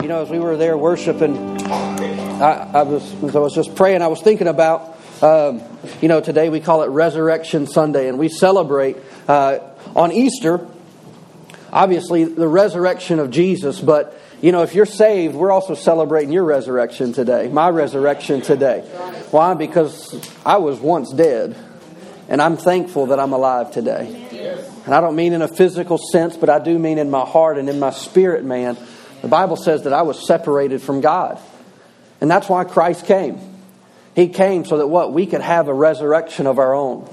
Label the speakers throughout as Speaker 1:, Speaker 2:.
Speaker 1: You know, as we were there worshiping, I, I was I was just praying, I was thinking about, um, you know, today we call it Resurrection Sunday, and we celebrate uh, on Easter, obviously the resurrection of Jesus. But you know, if you're saved, we're also celebrating your resurrection today, my resurrection today. Why? Because I was once dead, and I'm thankful that I'm alive today. And I don't mean in a physical sense, but I do mean in my heart and in my spirit, man. The Bible says that I was separated from God. And that's why Christ came. He came so that what? We could have a resurrection of our own.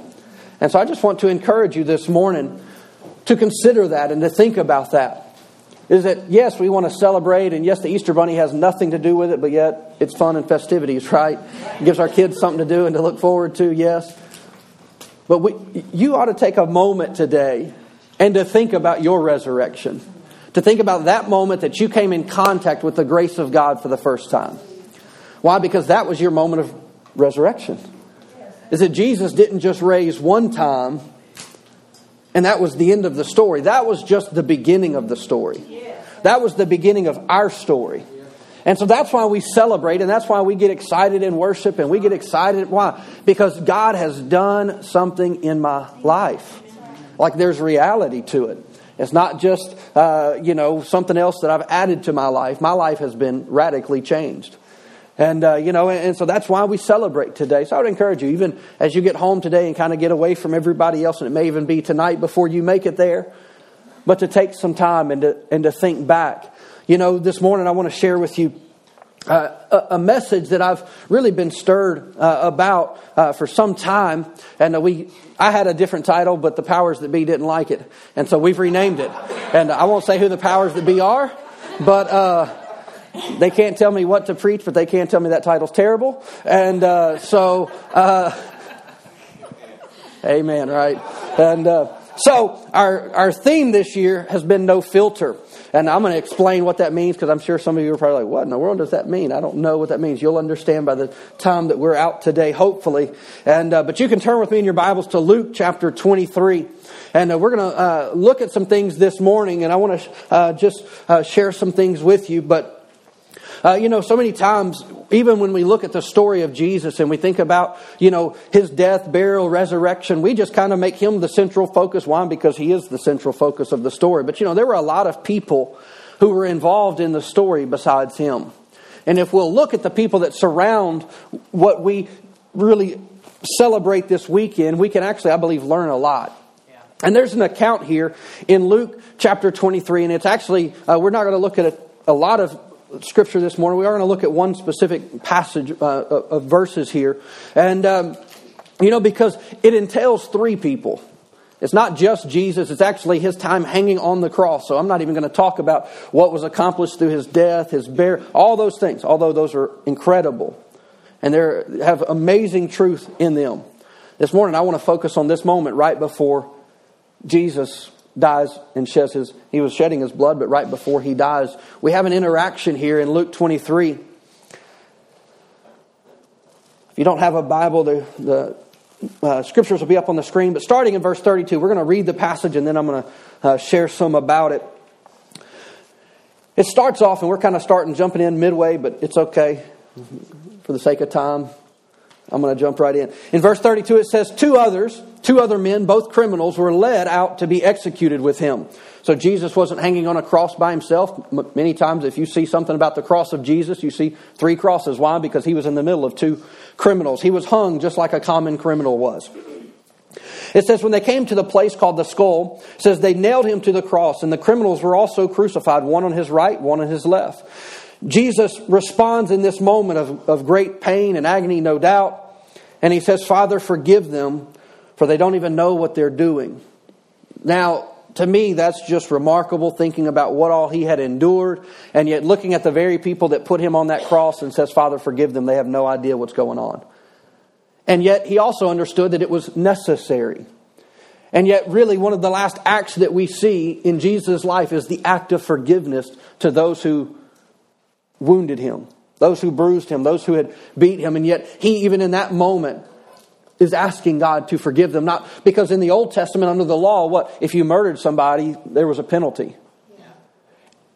Speaker 1: And so I just want to encourage you this morning to consider that and to think about that. Is that, yes, we want to celebrate, and yes, the Easter Bunny has nothing to do with it, but yet it's fun and festivities, right? It gives our kids something to do and to look forward to, yes. But we, you ought to take a moment today and to think about your resurrection to think about that moment that you came in contact with the grace of God for the first time. Why? Because that was your moment of resurrection. Is that Jesus didn't just raise one time and that was the end of the story. That was just the beginning of the story. That was the beginning of our story. And so that's why we celebrate and that's why we get excited in worship and we get excited. Why? Because God has done something in my life. Like there's reality to it. It's not just, uh, you know, something else that I've added to my life. My life has been radically changed. And, uh, you know, and, and, so that's why we celebrate today. So I would encourage you, even as you get home today and kind of get away from everybody else, and it may even be tonight before you make it there, but to take some time and to, and to think back. You know, this morning I want to share with you uh, a, message that I've really been stirred uh, about uh, for some time, and we I had a different title, but the powers that be didn't like it, and so we've renamed it. And I won't say who the powers that be are, but uh, they can't tell me what to preach, but they can't tell me that title's terrible, and uh, so uh, Amen. Right, and so our our theme this year has been no filter. And I'm going to explain what that means because I'm sure some of you are probably like, what in the world does that mean? I don't know what that means. You'll understand by the time that we're out today, hopefully. And, uh, but you can turn with me in your Bibles to Luke chapter 23. And uh, we're going to uh, look at some things this morning, and I want to uh, just uh, share some things with you. But uh, you know, so many times, even when we look at the story of Jesus and we think about, you know, his death, burial, resurrection, we just kind of make him the central focus. Why? Because he is the central focus of the story. But, you know, there were a lot of people who were involved in the story besides him. And if we'll look at the people that surround what we really celebrate this weekend, we can actually, I believe, learn a lot. And there's an account here in Luke chapter 23, and it's actually, uh, we're not going to look at a, a lot of scripture this morning. We are going to look at one specific passage uh, of verses here. And, um, you know, because it entails three people. It's not just Jesus, it's actually his time hanging on the cross. So I'm not even going to talk about what was accomplished through his death, his burial, all those things, although those are incredible. And they have amazing truth in them. This morning, I want to focus on this moment right before Jesus dies and sheds his, he was shedding his blood, but right before he dies, we have an interaction here in Luke 23. If you don't have a Bible, the, the uh, scriptures will be up on the screen. But starting in verse 32, we're going to read the passage and then I'm going to uh, share some about it. It starts off, and we're kind of starting jumping in midway, but it's okay for the sake of time. I'm going to jump right in. In verse 32, it says, Two others, two other men, both criminals, were led out to be executed with him. So Jesus wasn't hanging on a cross by himself. Many times, if you see something about the cross of Jesus, you see three crosses. Why? Because he was in the middle of two criminals. He was hung just like a common criminal was. It says, when they came to the place called the skull, says they nailed him to the cross, and the criminals were also crucified, one on his right, one on his left. Jesus responds in this moment of, of great pain and agony, no doubt. And he says, Father, forgive them, for they don't even know what they're doing. Now, to me, that's just remarkable thinking about what all he had endured, and yet looking at the very people that put him on that cross and says, Father, forgive them, they have no idea what's going on. And yet, he also understood that it was necessary. And yet, really, one of the last acts that we see in Jesus' life is the act of forgiveness to those who wounded him, those who bruised him, those who had beat him. And yet, he, even in that moment, is asking God to forgive them. Not because in the Old Testament, under the law, what if you murdered somebody, there was a penalty.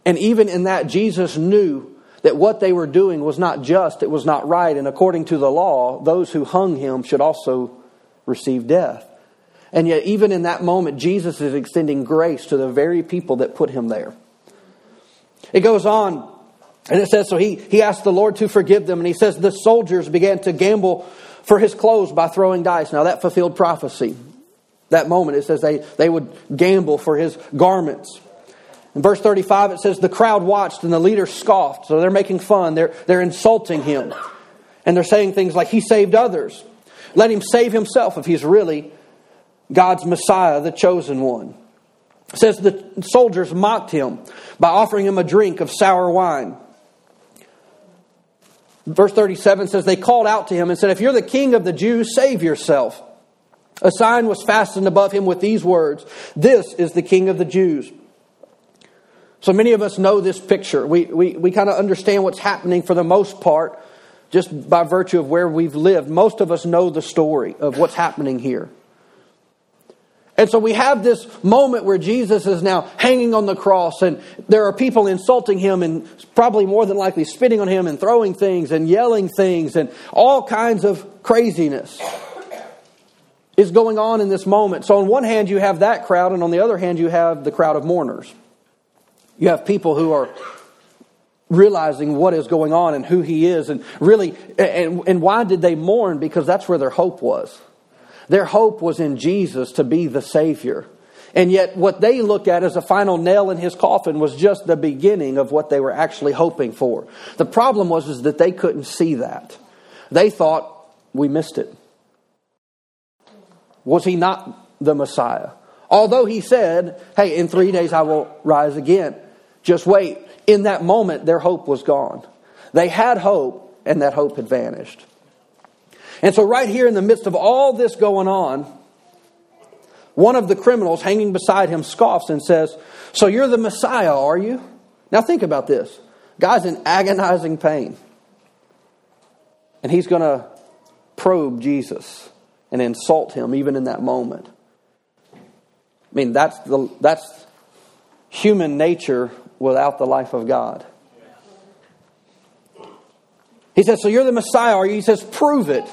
Speaker 1: And even in that, Jesus knew that what they were doing was not just, it was not right, and according to the law, those who hung him should also receive death. And yet, even in that moment, Jesus is extending grace to the very people that put him there. It goes on, and it says, So he, he asked the Lord to forgive them, and he says, The soldiers began to gamble for his clothes by throwing dice. Now, that fulfilled prophecy. That moment, it says they, they would gamble for his garments. In verse 35, it says, The crowd watched and the leader scoffed. So they're making fun, they're, they're insulting him. And they're saying things like, He saved others. Let him save himself if he's really God's Messiah, the chosen one. It says the soldiers mocked him by offering him a drink of sour wine. Verse 37 says, They called out to him and said, If you're the king of the Jews, save yourself. A sign was fastened above him with these words This is the king of the Jews. So many of us know this picture. We, we, we kind of understand what's happening for the most part just by virtue of where we've lived. Most of us know the story of what's happening here. And so we have this moment where Jesus is now hanging on the cross, and there are people insulting him and probably more than likely spitting on him and throwing things and yelling things and all kinds of craziness is going on in this moment. So, on one hand, you have that crowd, and on the other hand, you have the crowd of mourners. You have people who are realizing what is going on and who he is, and really, and, and why did they mourn? Because that's where their hope was. Their hope was in Jesus to be the Savior. And yet, what they look at as a final nail in his coffin was just the beginning of what they were actually hoping for. The problem was is that they couldn't see that. They thought, we missed it. Was he not the Messiah? Although he said, hey, in three days I will rise again. Just wait. In that moment, their hope was gone. They had hope, and that hope had vanished. And so, right here in the midst of all this going on, one of the criminals hanging beside him scoffs and says, So you're the Messiah, are you? Now, think about this. Guy's in agonizing pain. And he's going to probe Jesus and insult him even in that moment. I mean, that's, the, that's human nature without the life of God. He says, So you're the Messiah, are you? He says, Prove it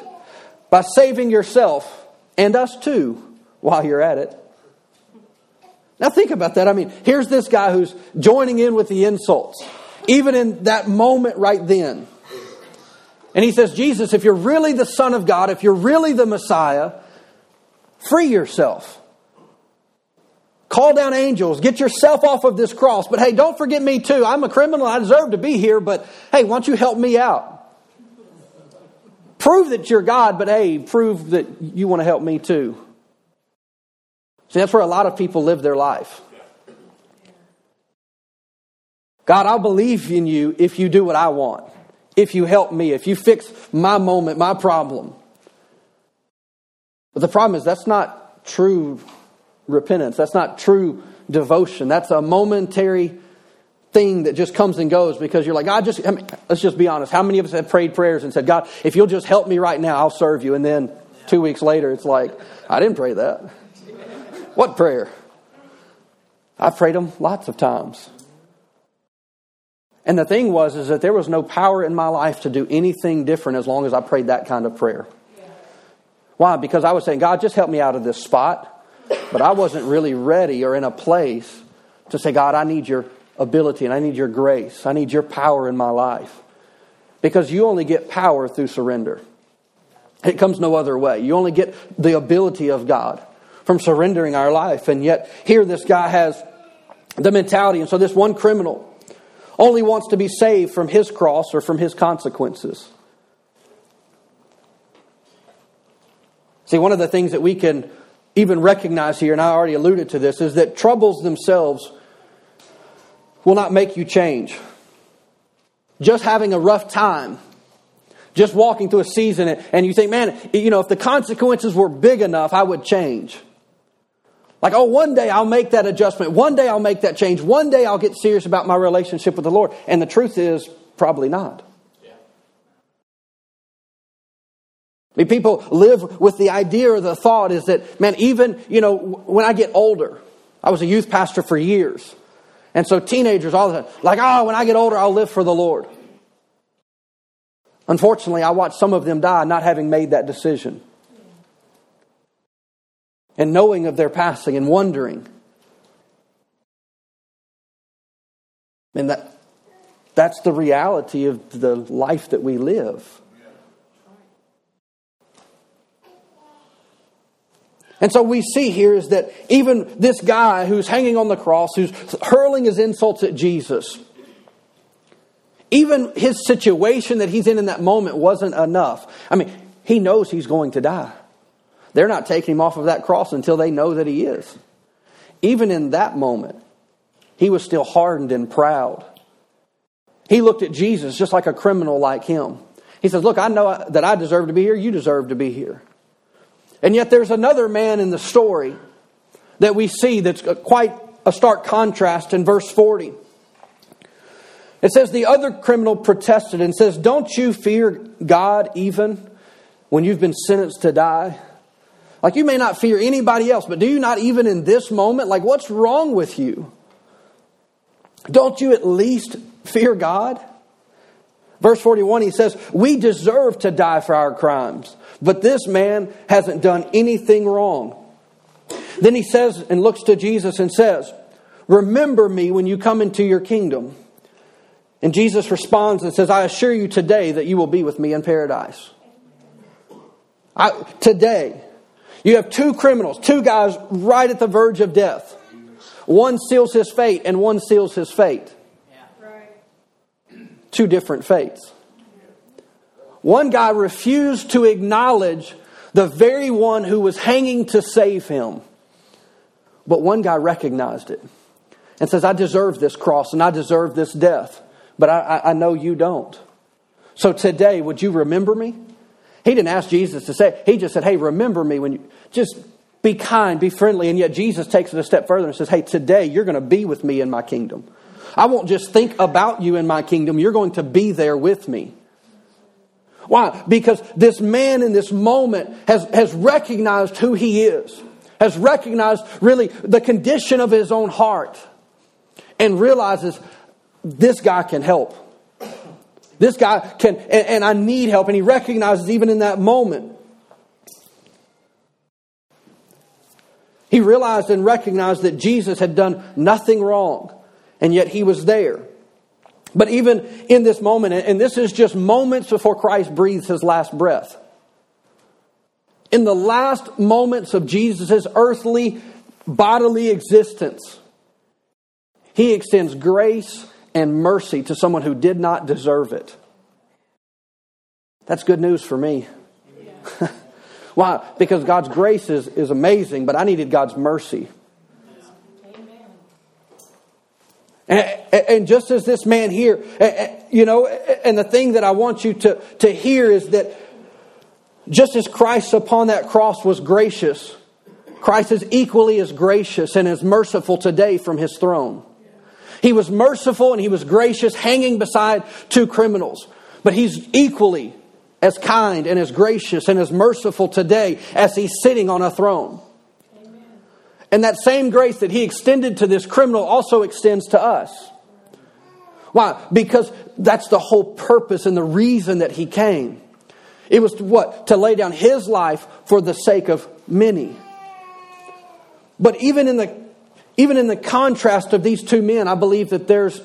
Speaker 1: by saving yourself and us too while you're at it. Now, think about that. I mean, here's this guy who's joining in with the insults, even in that moment right then. And he says, Jesus, if you're really the Son of God, if you're really the Messiah, free yourself. Call down angels. Get yourself off of this cross. But hey, don't forget me too. I'm a criminal. I deserve to be here. But hey, why don't you help me out? Prove that you're God, but hey, prove that you want to help me too. See, that's where a lot of people live their life. God, I'll believe in you if you do what I want, if you help me, if you fix my moment, my problem. But the problem is that's not true repentance. That's not true devotion. That's a momentary thing that just comes and goes because you're like, God, just, I mean, let's just be honest. How many of us have prayed prayers and said, God, if you'll just help me right now, I'll serve you. And then two weeks later, it's like, I didn't pray that. What prayer? I've prayed them lots of times. And the thing was, is that there was no power in my life to do anything different as long as I prayed that kind of prayer. Why? Because I was saying, God, just help me out of this spot. But I wasn't really ready or in a place to say, God, I need your ability and I need your grace. I need your power in my life. Because you only get power through surrender. It comes no other way. You only get the ability of God from surrendering our life. And yet, here this guy has the mentality. And so, this one criminal only wants to be saved from his cross or from his consequences. See, one of the things that we can even recognize here, and I already alluded to this, is that troubles themselves will not make you change. Just having a rough time, just walking through a season, and you think, man, you know, if the consequences were big enough, I would change. Like, oh, one day I'll make that adjustment. One day I'll make that change. One day I'll get serious about my relationship with the Lord. And the truth is, probably not. I mean, people live with the idea or the thought is that, man, even, you know, when I get older, I was a youth pastor for years. And so teenagers all the time, like, oh, when I get older, I'll live for the Lord. Unfortunately, I watched some of them die not having made that decision. And knowing of their passing and wondering. And that, that's the reality of the life that we live. And so we see here is that even this guy who's hanging on the cross, who's hurling his insults at Jesus, even his situation that he's in in that moment wasn't enough. I mean, he knows he's going to die. They're not taking him off of that cross until they know that he is. Even in that moment, he was still hardened and proud. He looked at Jesus just like a criminal like him. He says, Look, I know that I deserve to be here. You deserve to be here. And yet there's another man in the story that we see that's quite a stark contrast in verse 40. It says, The other criminal protested and says, Don't you fear God even when you've been sentenced to die? Like you may not fear anybody else, but do you not even in this moment? Like, what's wrong with you? Don't you at least fear God? Verse 41, he says, We deserve to die for our crimes, but this man hasn't done anything wrong. Then he says and looks to Jesus and says, Remember me when you come into your kingdom. And Jesus responds and says, I assure you today that you will be with me in paradise. I, today, you have two criminals, two guys right at the verge of death. One seals his fate and one seals his fate two different faiths. One guy refused to acknowledge the very one who was hanging to save him. But one guy recognized it and says, I deserve this cross and I deserve this death, but I, I, know you don't. So today, would you remember me? He didn't ask Jesus to say, he just said, Hey, remember me when you just be kind, be friendly. And yet Jesus takes it a step further and says, Hey, today you're going to be with me in my kingdom. I won't just think about you in my kingdom. You're going to be there with me. Why? Because this man in this moment has, has recognized who he is, has recognized really the condition of his own heart, and realizes this guy can help. This guy can, and, and I need help. And he recognizes even in that moment. He realized and recognized that Jesus had done nothing wrong and yet he was there. But even in this moment, and this is just moments before Christ breathes his last breath, in the last moments of Jesus' earthly bodily existence, he extends grace and mercy to someone who did not deserve it. That's good news for me. Why? Because God's grace is, is amazing, but I needed God's mercy. And, just as this man here, you know, and the thing that I want you to, to hear is that just as Christ upon that cross was gracious, Christ is equally as gracious and as merciful today from his throne. He was merciful and he was gracious hanging beside two criminals, but he's equally as kind and as gracious and as merciful today as he's sitting on a throne. And that same grace that he extended to this criminal also extends to us. Why? Because that's the whole purpose and the reason that he came. It was to what? To lay down his life for the sake of many. But even in the even in the contrast of these two men, I believe that there's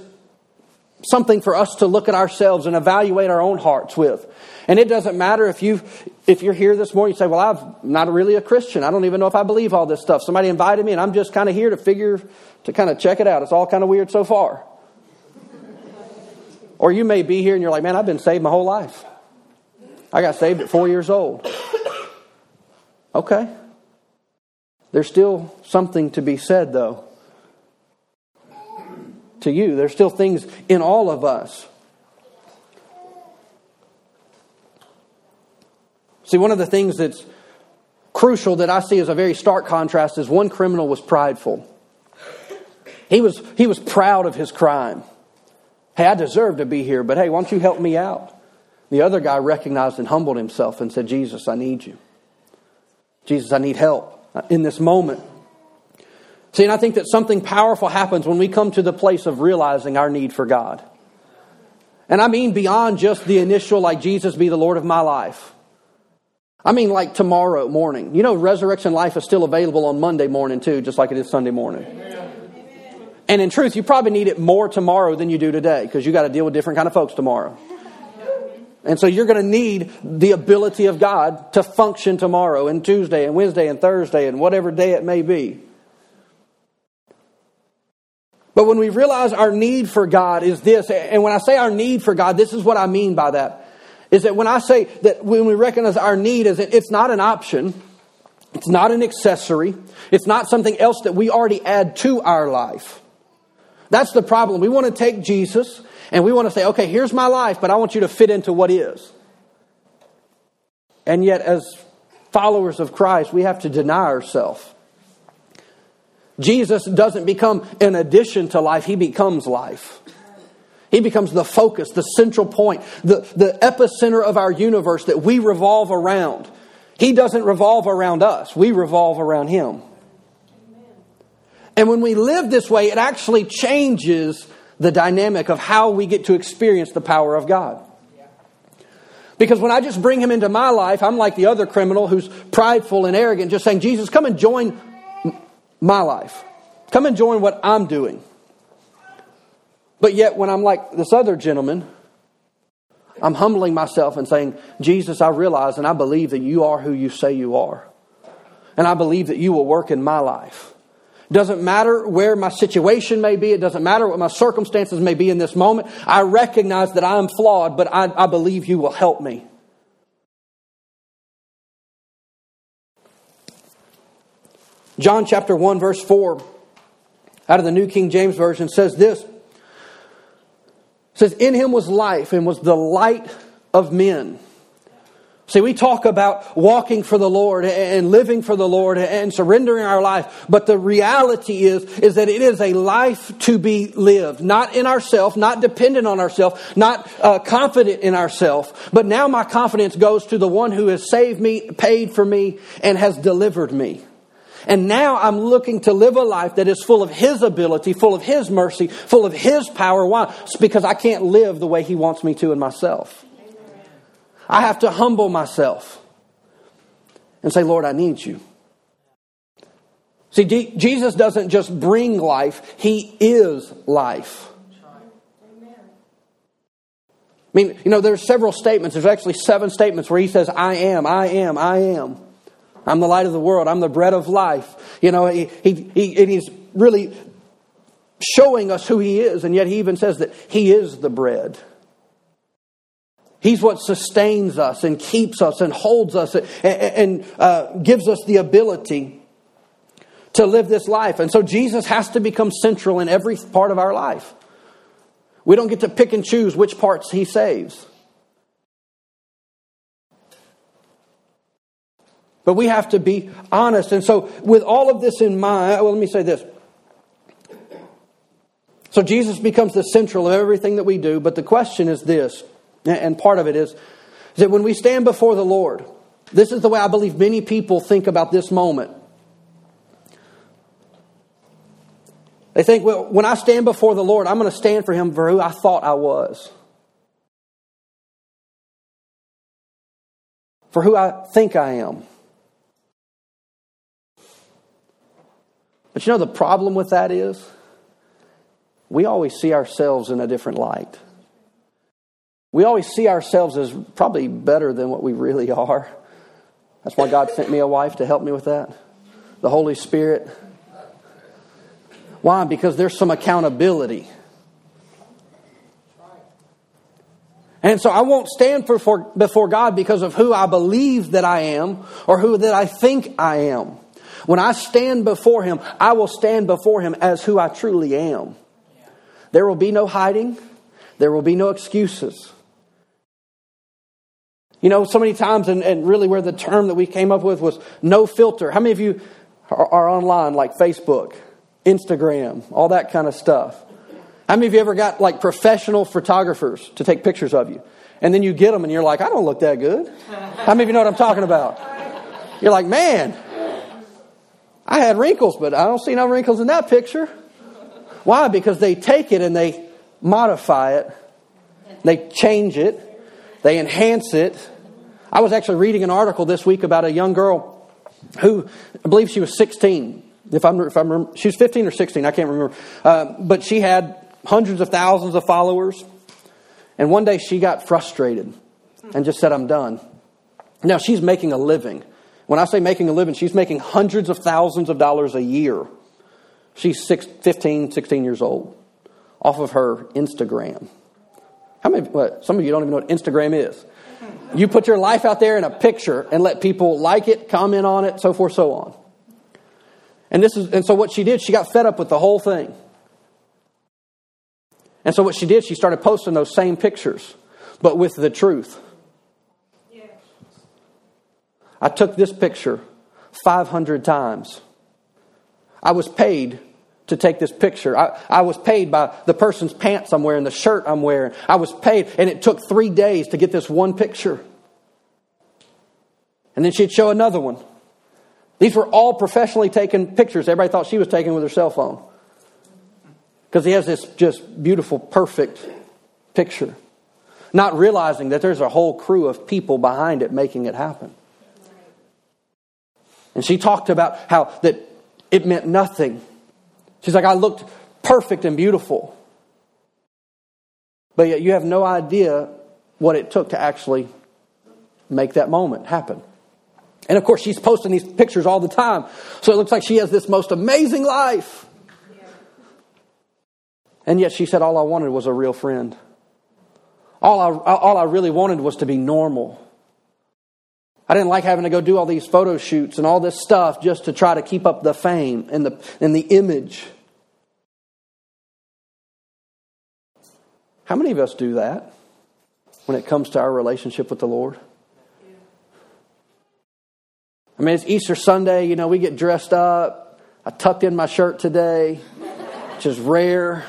Speaker 1: something for us to look at ourselves and evaluate our own hearts with. And it doesn't matter if you if you're here this morning, you say, "Well, I'm not really a Christian. I don't even know if I believe all this stuff. Somebody invited me, and I'm just kind of here to figure to kind of check it out. It's all kind of weird so far." Or you may be here and you're like, "Man, I've been saved my whole life. I got saved at four years old." Okay. There's still something to be said, though. To you, there's still things in all of us See, one of the things that's crucial that I see as a very stark contrast is one criminal was prideful. He was, he was proud of his crime. Hey, I deserve to be here, but hey, why don't you help me out? The other guy recognized and humbled himself and said, Jesus, I need you. Jesus, I need help in this moment. See, and I think that something powerful happens when we come to the place of realizing our need for God. And I mean beyond just the initial, like, Jesus be the Lord of my life. I mean, like tomorrow morning. You know, resurrection life is still available on Monday morning, too, just like it is Sunday morning. And in truth, you probably need it more tomorrow than you do today because you got to deal with different kind of folks tomorrow. And so you're going to need the ability of God to function tomorrow and Tuesday and Wednesday and Thursday and whatever day it may be. But when we realize our need for God is this, and when I say our need for God, this is what I mean by that. Is that when I say that when we recognize our need is it's not an option, it's not an accessory, it's not something else that we already add to our life. That's the problem. We want to take Jesus and we want to say, okay, here's my life, but I want you to fit into what is. And yet, as followers of Christ, we have to deny ourselves. Jesus doesn't become an addition to life, he becomes life. He becomes the focus, the central point, the, the epicenter of our universe that we revolve around. He doesn't revolve around us, we revolve around him. And when we live this way, it actually changes the dynamic of how we get to experience the power of God. Because when I just bring him into my life, I'm like the other criminal who's prideful and arrogant, just saying, Jesus, come and join my life. Come and join what I'm doing. But yet, when I'm like this other gentleman, I'm humbling myself and saying, Jesus, I realize and I believe that you are who you say you are. And I believe that you will work in my life. It doesn't matter where my situation may be. It doesn't matter what my circumstances may be in this moment. I recognize that I am flawed, but I, I believe you will help me. John chapter 1, verse 4, out of the New King James Version, says this. Says, In him was life and was the light of men. See, we talk about walking for the Lord and living for the Lord and surrendering our life, but the reality is, is that it is a life to be lived, not in ourselves, not dependent on ourselves, not uh, confident in ourselves, but now my confidence goes to the one who has saved me, paid for me, and has delivered me. And now I'm looking to live a life that is full of His ability, full of His mercy, full of His power. Why? It's because I can't live the way He wants me to in myself. I have to humble myself and say, Lord, I need you. See, D- Jesus doesn't just bring life, He is life. I mean, you know, there's several statements. There's actually seven statements where he says, I am, I am, I am. I'm the light of the world. I'm the bread of life. You know, he, he, he, and he's really showing us who he is, and yet he even says that he is the bread. He's what sustains us and keeps us and holds us and, and uh, gives us the ability to live this life. And so Jesus has to become central in every part of our life. We don't get to pick and choose which parts he saves. But we have to be honest. And so, with all of this in mind, well, let me say this. So, Jesus becomes the central of everything that we do. But the question is this, and part of it is, is that when we stand before the Lord, this is the way I believe many people think about this moment. They think, well, when I stand before the Lord, I'm going to stand for Him for who I thought I was. For who I think I am. But you know, the problem with that is we always see ourselves in a different light. We always see ourselves as probably better than what we really are. That's why God sent me a wife to help me with that. The Holy Spirit. Why? Because there's some accountability. And so I won't stand for, for, before God because of who I believe that I am or who that I think I am. When I stand before Him, I will stand before Him as who I truly am. There will be no hiding, there will be no excuses. You know, so many times, and, and really where the term that we came up with was no filter. How many of you are, are online, like Facebook, Instagram, all that kind of stuff? How many of you ever got like professional photographers to take pictures of you? And then you get them and you're like, I don't look that good. How many of you know what I'm talking about? You're like, man, I had wrinkles, but I don't see no wrinkles in that picture. Why? Because they take it and they modify it, they change it, they enhance it. I was actually reading an article this week about a young girl who I believe she was 16. If I'm, if I'm she was 15 or 16, I can't remember. Uh, but she had hundreds of thousands of followers. And one day she got frustrated and just said, I'm done. Now she's making a living. When I say making a living, she's making hundreds of thousands of dollars a year. She's six, 15, 16 years old off of her Instagram. How many, what, some of you don't even know what Instagram is. You put your life out there in a picture and let people like it, comment on it, so forth, so on. And this is, and so what she did, she got fed up with the whole thing. And so what she did, she started posting those same pictures, but with the truth. I took this picture 500 times. I was paid to take this picture. I, I, was paid by the person's pants I'm wearing, the shirt I'm wearing. I was paid, and it took three days to get this one picture. And then she'd show another one. These were all professionally taken pictures. Everybody thought she was taking with her cell phone. Because he has this just beautiful, perfect picture. Not realizing that there's a whole crew of people behind it making it happen. And she talked about how that it meant nothing. She's like, I looked perfect and beautiful. But yet you have no idea what it took to actually make that moment happen. And of course, she's posting these pictures all the time. So it looks like she has this most amazing life. And yet she said, All I wanted was a real friend. All I, all I really wanted was to be normal. I didn't like having to go do all these photo shoots and all this stuff just to try to keep up the fame and the, and the image. How many of us do that when it comes to our relationship with the Lord? I mean, it's Easter Sunday, you know, we get dressed up. I tucked in my shirt today, which is rare.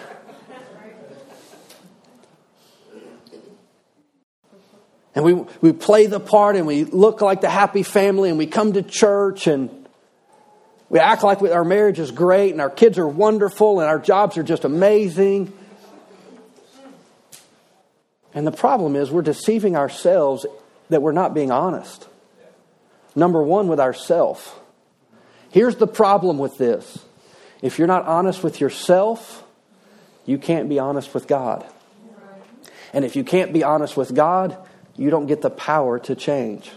Speaker 1: And we, we play the part and we look like the happy family and we come to church and we act like our marriage is great and our kids are wonderful and our jobs are just amazing. And the problem is we're deceiving ourselves that we're not being honest. Number one, with ourself. Here's the problem with this if you're not honest with yourself, you can't be honest with God. And if you can't be honest with God, you don't get the power to change.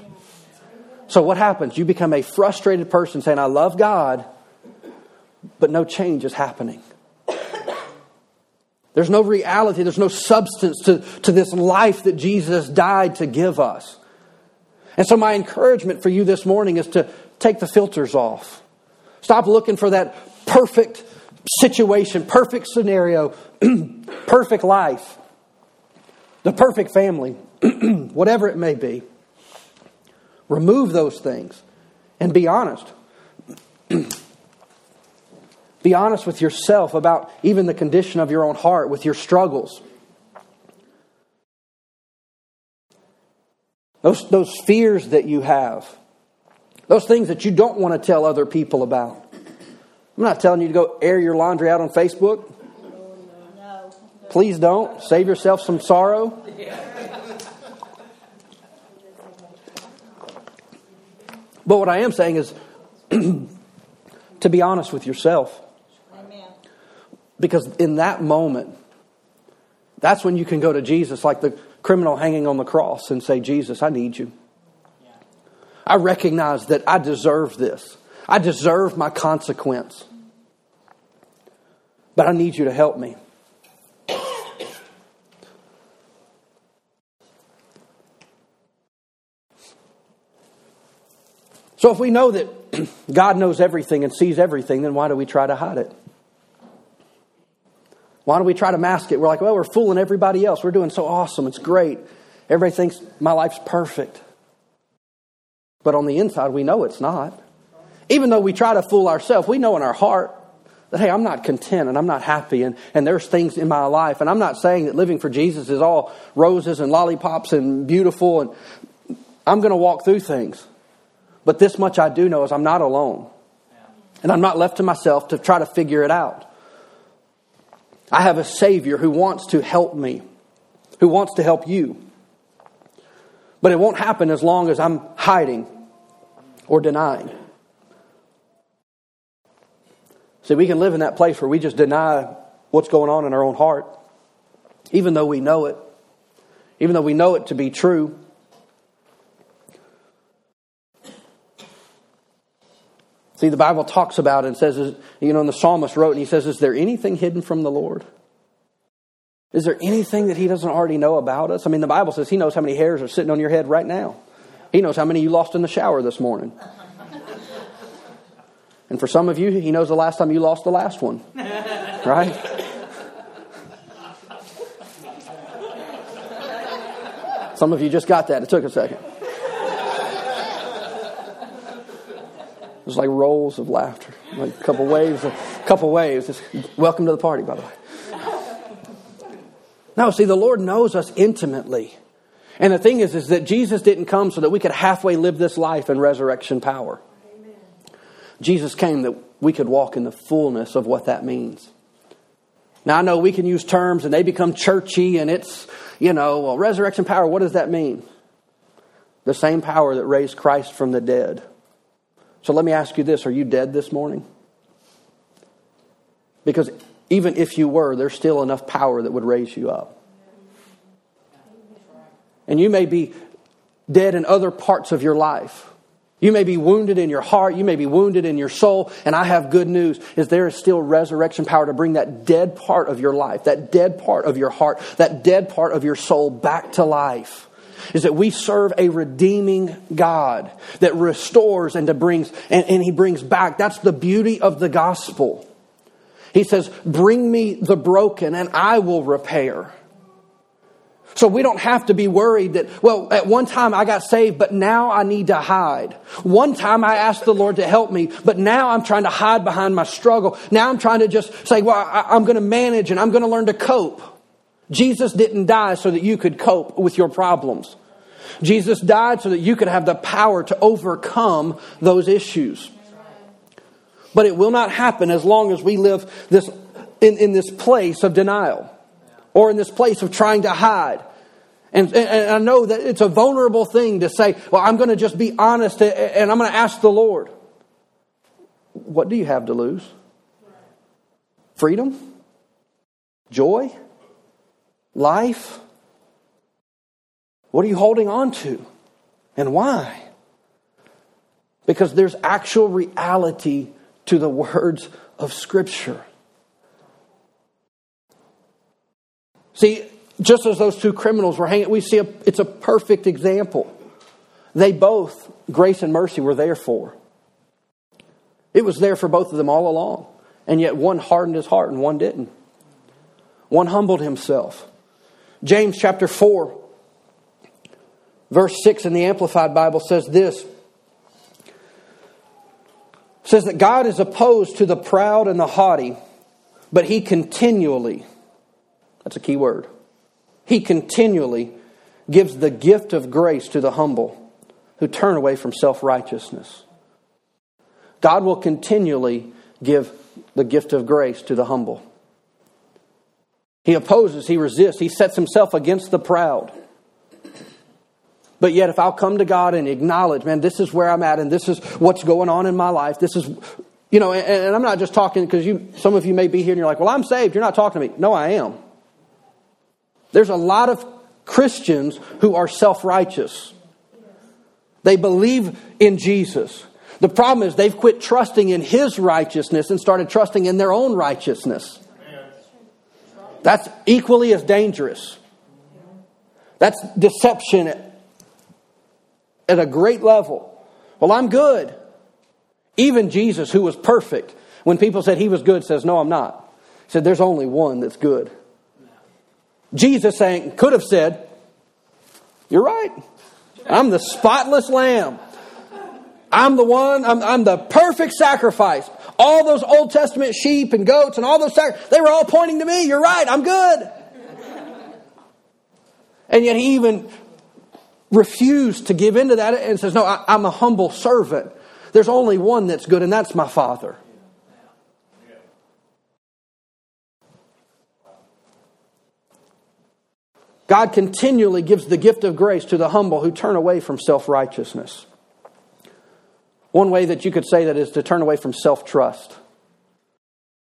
Speaker 1: So, what happens? You become a frustrated person saying, I love God, but no change is happening. There's no reality, there's no substance to, to this life that Jesus died to give us. And so, my encouragement for you this morning is to take the filters off. Stop looking for that perfect situation, perfect scenario, perfect life, the perfect family, whatever it may be. Remove those things and be honest. be honest with yourself about even the condition of your own heart, with your struggles. Those, those fears that you have, those things that you don't want to tell other people about. I'm not telling you to go air your laundry out on Facebook. Oh, Please don't. Save yourself some sorrow. But what I am saying is to be honest with yourself. Because in that moment, that's when you can go to Jesus like the criminal hanging on the cross and say, Jesus, I need you. I recognize that I deserve this. I deserve my consequence. But I need you to help me. So if we know that God knows everything and sees everything, then why do we try to hide it? Why do we try to mask it? We're like, well, we're fooling everybody else. We're doing so awesome. It's great. Everybody thinks my life's perfect. But on the inside, we know it's not. Even though we try to fool ourselves, we know in our heart that, hey, I'm not content and I'm not happy and, and there's things in my life. And I'm not saying that living for Jesus is all roses and lollipops and beautiful and I'm going to walk through things. But this much I do know is I'm not alone. And I'm not left to myself to try to figure it out. I have a Savior who wants to help me, who wants to help you. But it won't happen as long as I'm hiding or denying. See, we can live in that place where we just deny what's going on in our own heart, even though we know it, even though we know it to be true. See, the Bible talks about it and says, you know, and the psalmist wrote and he says, Is there anything hidden from the Lord? Is there anything that he doesn't already know about us? I mean, the Bible says he knows how many hairs are sitting on your head right now. He knows how many you lost in the shower this morning. And for some of you, he knows the last time you lost the last one. Right? Some of you just got that. It took a second. It was like rolls of laughter, like a couple waves, a couple waves. welcome to the party, by the way. No, see, the Lord knows us intimately. And the thing is, is that Jesus didn't come so that we could halfway live this life in resurrection power. Jesus came that we could walk in the fullness of what that means. Now, I know we can use terms and they become churchy and it's, you know, well, resurrection power, what does that mean? The same power that raised Christ from the dead. So let me ask you this are you dead this morning? Because even if you were, there's still enough power that would raise you up. And you may be dead in other parts of your life. You may be wounded in your heart, you may be wounded in your soul, and I have good news is there is still resurrection power to bring that dead part of your life, that dead part of your heart, that dead part of your soul back to life. Is that we serve a redeeming God that restores and to brings and, and He brings back. That's the beauty of the gospel. He says, Bring me the broken and I will repair. So we don't have to be worried that, well, at one time I got saved, but now I need to hide. One time I asked the Lord to help me, but now I'm trying to hide behind my struggle. Now I'm trying to just say, well, I, am going to manage and I'm going to learn to cope. Jesus didn't die so that you could cope with your problems. Jesus died so that you could have the power to overcome those issues. But it will not happen as long as we live this, in, in this place of denial or in this place of trying to hide. And, and, I know that it's a vulnerable thing to say, well, I'm going to just be honest and I'm going to ask the Lord. What do you have to lose? Freedom? Joy? Life? What are you holding on to? And why? Because there's actual reality to the words of Scripture. See, just as those two criminals were hanging, we see a, it's a perfect example. They both, grace and mercy, were there for. It was there for both of them all along. And yet one hardened his heart and one didn't. One humbled himself. James chapter 4, verse 6 in the Amplified Bible says this says that God is opposed to the proud and the haughty, but he continually that's a key word. He continually gives the gift of grace to the humble who turn away from self righteousness. God will continually give the gift of grace to the humble. He opposes, he resists, he sets himself against the proud. But yet, if I'll come to God and acknowledge, man, this is where I'm at and this is what's going on in my life, this is, you know, and, and I'm not just talking because you, some of you may be here and you're like, well, I'm saved. You're not talking to me. No, I am. There's a lot of Christians who are self righteous. They believe in Jesus. The problem is they've quit trusting in His righteousness and started trusting in their own righteousness. That's equally as dangerous. That's deception at a great level. Well, I'm good. Even Jesus, who was perfect, when people said he was good, says, No, I'm not. He said, There's only one that's good. Jesus saying, could have said, You're right. I'm the spotless lamb. I'm the one, I'm, I'm, the perfect sacrifice all those Old Testament sheep and goats and all those sacrifices, they were all pointing to me. You're right, I'm good. and yet he even refused to give into that and says, No, I, I'm a humble servant. There's only one that's good, and that's my Father. God continually gives the gift of grace to the humble who turn away from self righteousness. One way that you could say that is to turn away from self trust.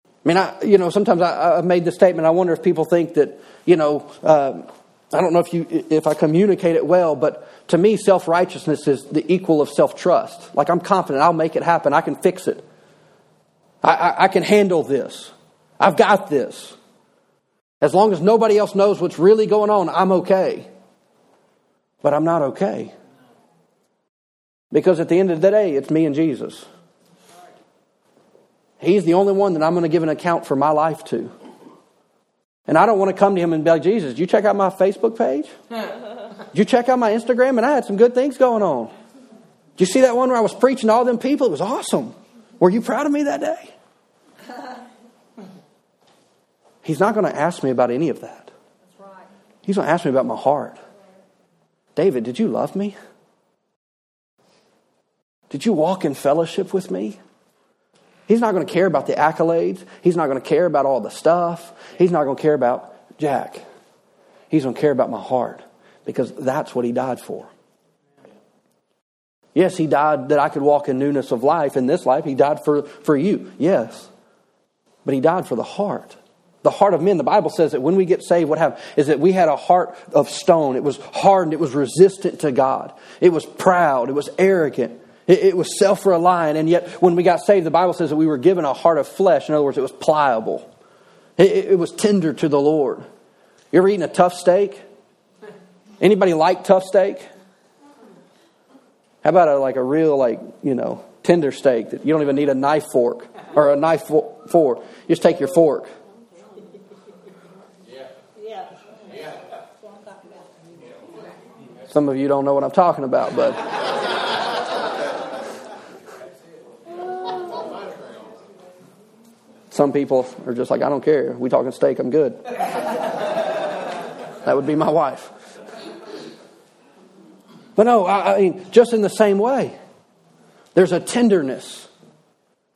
Speaker 1: I mean, I, you know, sometimes I, have made the statement. I wonder if people think that, you know, uh, I don't know if you if I communicate it well, but to me, self righteousness is the equal of self trust. Like I'm confident I'll make it happen. I can fix it. I, I, I can handle this. I've got this. As long as nobody else knows what's really going on, I'm okay. But I'm not okay. Because at the end of the day, it's me and Jesus. He's the only one that I'm going to give an account for my life to. And I don't want to come to him and be like, Jesus, did you check out my Facebook page? Did you check out my Instagram? And I had some good things going on. Did you see that one where I was preaching to all them people? It was awesome. Were you proud of me that day? He's not going to ask me about any of that. He's going to ask me about my heart. David, did you love me? Did you walk in fellowship with me? He's not going to care about the accolades. He's not going to care about all the stuff. He's not going to care about Jack. He's going to care about my heart because that's what he died for. Yes, he died that I could walk in newness of life in this life. He died for, for you, yes. But he died for the heart. The heart of men, the Bible says that when we get saved, what happened is that we had a heart of stone. It was hardened, it was resistant to God, it was proud, it was arrogant, it, it was self reliant. And yet, when we got saved, the Bible says that we were given a heart of flesh. In other words, it was pliable, it, it was tender to the Lord. You ever eaten a tough steak? Anybody like tough steak? How about a, like a real, like, you know, tender steak that you don't even need a knife fork or a knife fork? You just take your fork Some of you don't know what I'm talking about, but. Some people are just like, I don't care. We talking steak, I'm good. that would be my wife. But no, I, I mean, just in the same way, there's a tenderness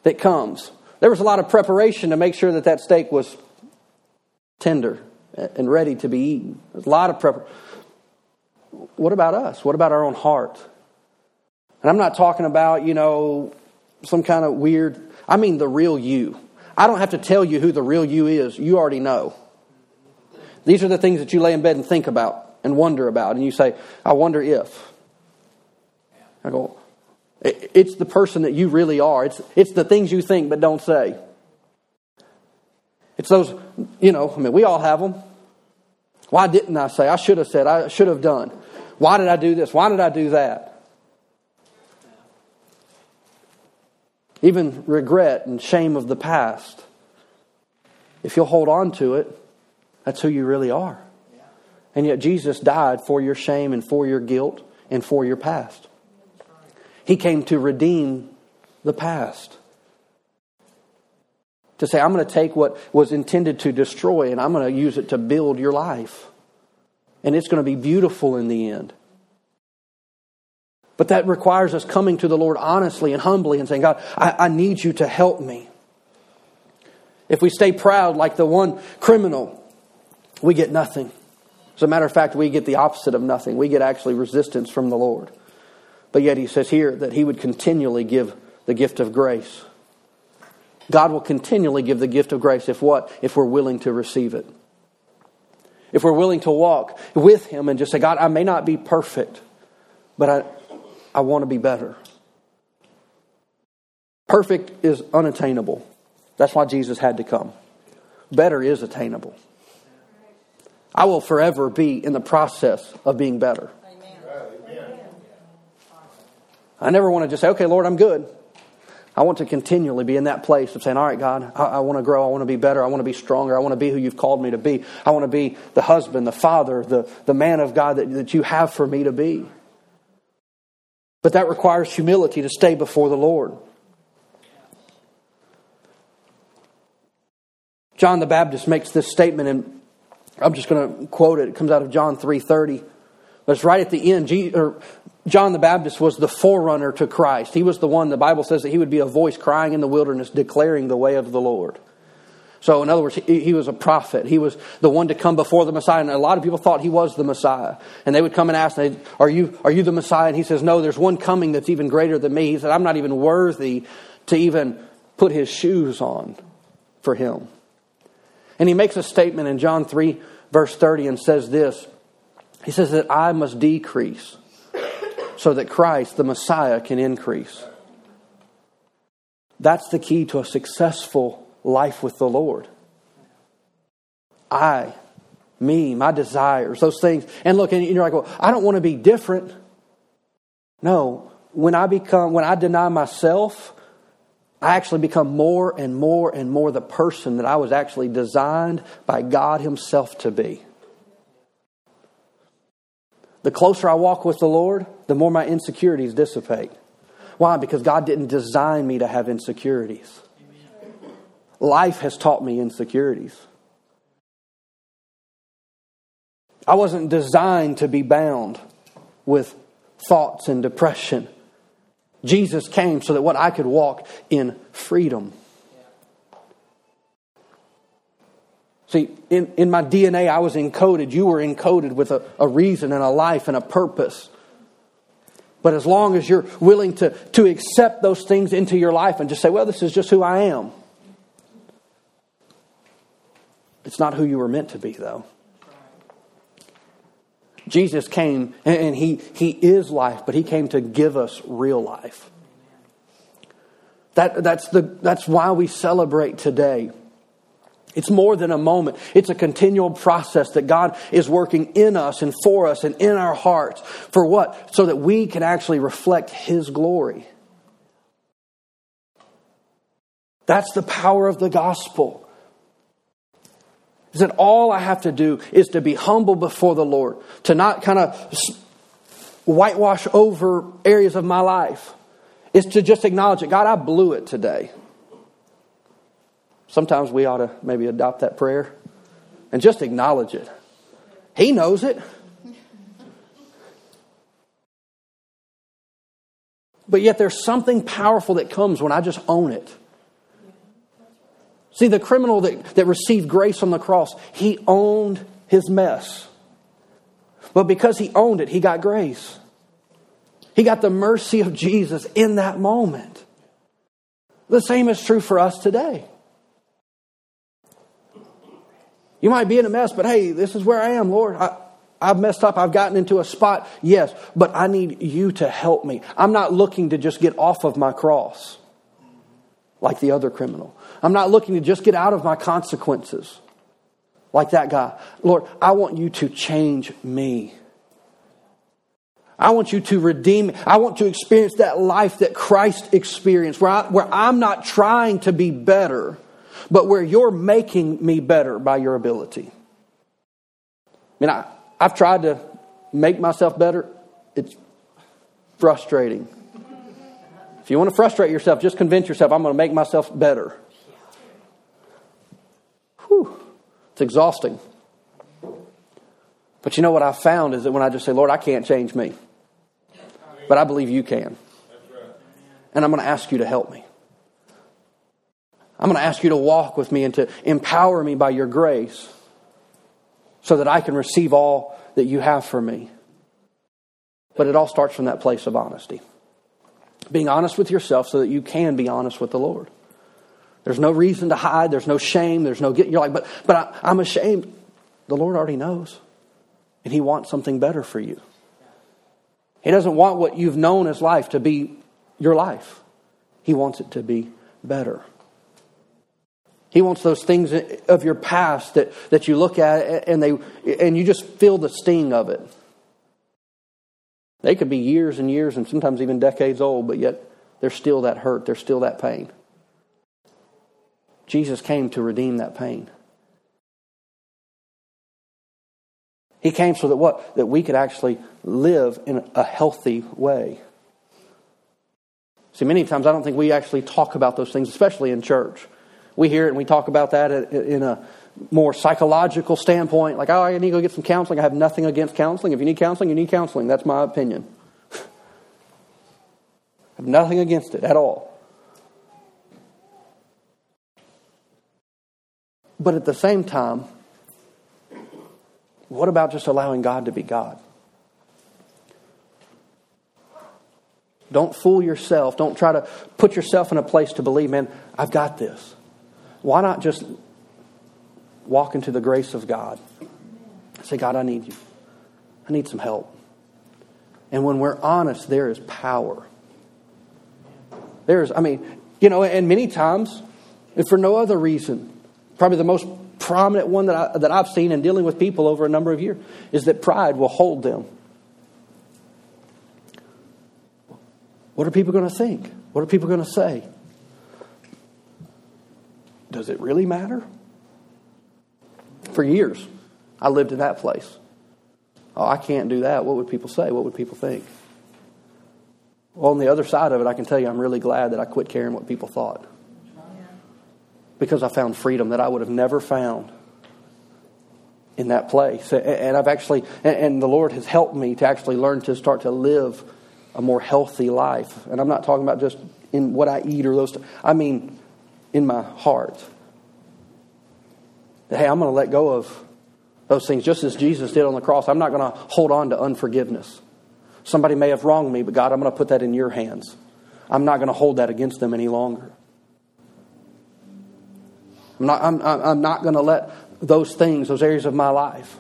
Speaker 1: that comes. There was a lot of preparation to make sure that that steak was tender and ready to be eaten. There's a lot of preparation what about us? What about our own heart? And I'm not talking about, you know, some kind of weird, I mean the real you. I don't have to tell you who the real you is. You already know. These are the things that you lay in bed and think about and wonder about. And you say, I wonder if. I go, it's the person that you really are. It's, it's the things you think but don't say. It's those, you know, I mean, we all have them. Why didn't I say? I should have said. I should have done. Why did I do this? Why did I do that? Even regret and shame of the past. If you'll hold on to it, that's who you really are. And yet Jesus died for your shame and for your guilt and for your past. He came to redeem the past to say, I'm going to take what was intended to destroy and I'm going to use it to build your life. And it's going to be beautiful in the end. But that requires us coming to the Lord honestly and humbly and saying, God, I, I need you to help me. If we stay proud like the one criminal, we get nothing. As a matter of fact, we get the opposite of nothing. We get actually resistance from the Lord. But yet he says here that he would continually give the gift of grace. God will continually give the gift of grace if what? If we're willing to receive it. If we're willing to walk with Him and just say, God, I may not be perfect, but I, I want to be better. Perfect is unattainable. That's why Jesus had to come. Better is attainable. I will forever be in the process of being better. I never want to just say, okay, Lord, I'm good. I want to continually be in that place of saying, All right, God, I, I, want to grow. I want to be better. I want to be stronger. I want to be who you've called me to be. I want to be the husband, the father, the, the man of God that, that you have for me to be. But that requires humility to stay before the Lord. John the Baptist makes this statement, and I'm just going to quote it. It comes out of John 3.30. But it's right at the end. John the Baptist was the forerunner to Christ. He was the one, the Bible says that he would be a voice crying in the wilderness, declaring the way of the Lord. So, in other words, he, he, was a prophet. He was the one to come before the Messiah. And a lot of people thought he was the Messiah. And they would come and ask, are you, are you the Messiah? And he says, No, there's one coming that's even greater than me. He said, I'm not even worthy to even put his shoes on for him. And he makes a statement in John 3, verse 30, and says this He says that I must decrease so that Christ, the Messiah, can increase. That's the key to a successful life with the Lord. I, me, my desires, those things. And look, and you're like, well, I don't want to be different. No, when I become, when I deny myself, I actually become more and more and more the person that I was actually designed by God Himself to be. The closer I walk with the Lord, the more my insecurities dissipate. Why? Because God didn't design me to have insecurities. Life has taught me insecurities. I wasn't designed to be bound with thoughts and depression. Jesus came so that what I could walk in freedom. See, in, in my DNA, I was encoded. You were encoded with a, a reason and a life and a purpose. But as long as you're willing to, to accept those things into your life and just say, well, this is just who I am, it's not who you were meant to be, though. Jesus came and he, he is life, but he came to give us real life. That, that's, the, that's why we celebrate today. It's more than a moment. It's a continual process that God is working in us and for us and in our hearts. For what? So that we can actually reflect His glory. That's the power of the gospel is that all I have to do is to be humble before the Lord, to not kind of whitewash over areas of my life, is to just acknowledge it. God, I blew it today. Sometimes we ought to maybe adopt that prayer and just acknowledge it. He knows it. But yet there's something powerful that comes when I just own it. See, the criminal that, that received grace on the cross, he owned his mess. But because he owned it, he got grace. He got the mercy of Jesus in that moment. The same is true for us today. You might be in a mess, but hey, this is where I am, Lord. I, I've messed up. I've gotten into a spot. Yes, but I need you to help me. I'm not looking to just get off of my cross like the other criminal. I'm not looking to just get out of my consequences like that guy. Lord, I want you to change me. I want you to redeem me. I want to experience that life that Christ experienced, where, I, where I'm not trying to be better, but where you're making me better by your ability. I mean, I, I've tried to make myself better. It's frustrating. If you want to frustrate yourself, just convince yourself I'm going to make myself better. Whew, it's exhausting. But you know what I've found is that when I just say, Lord, I can't change me, but I believe you can. And I'm going to ask you to help me. I'm going to ask you to walk with me and to empower me by your grace so that I can receive all that you have for me. But it all starts from that place of honesty being honest with yourself so that you can be honest with the Lord. There's no reason to hide. There's no shame. There's no get. You're like, but but I, I'm ashamed. The Lord already knows, and He wants something better for you. He doesn't want what you've known as life to be your life. He wants it to be better. He wants those things of your past that, that you look at and they and you just feel the sting of it. They could be years and years and sometimes even decades old, but yet there's still that hurt, there's still that pain. Jesus came to redeem that pain. He came so that what? That we could actually live in a healthy way. See, many times I don't think we actually talk about those things, especially in church. We hear it and we talk about that in a more psychological standpoint, like, oh, I need to go get some counseling. I have nothing against counseling. If you need counseling, you need counseling. That's my opinion. I have nothing against it at all. But at the same time, what about just allowing God to be God? Don't fool yourself. Don't try to put yourself in a place to believe, man, I've got this. Why not just walk into the grace of God? Say, God, I need you. I need some help. And when we're honest, there is power. There's, I mean, you know, and many times, if for no other reason, probably the most prominent one that, I, that I've seen in dealing with people over a number of years is that pride will hold them. What are people going to think? What are people going to say? Does it really matter? For years, I lived in that place. Oh, I can't do that. What would people say? What would people think? Well, on the other side of it, I can tell you I'm really glad that I quit caring what people thought. Because I found freedom that I would have never found in that place. And I've actually, and the Lord has helped me to actually learn to start to live a more healthy life. And I'm not talking about just in what I eat or those, I mean in my heart. Hey, I'm going to let go of those things just as Jesus did on the cross. I'm not going to hold on to unforgiveness. Somebody may have wronged me, but God, I'm going to put that in your hands. I'm not going to hold that against them any longer. I'm not, I'm, I'm not going to let those things, those areas of my life,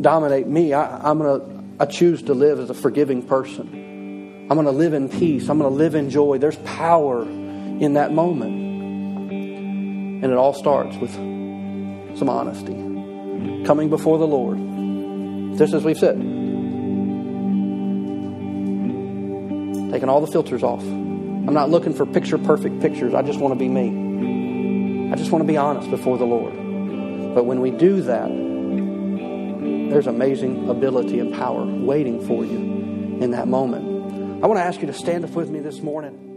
Speaker 1: dominate me. I, I'm going to, I choose to live as a forgiving person. I'm going to live in peace. I'm going to live in joy. There's power in that moment. And it all starts with some honesty. Coming before the Lord. Just as we've said. Taking all the filters off. I'm not looking for picture perfect pictures. I just want to be me. I just want to be honest before the Lord. But when we do that, there's amazing ability and power waiting for you in that moment. I want to ask you to stand up with me this morning.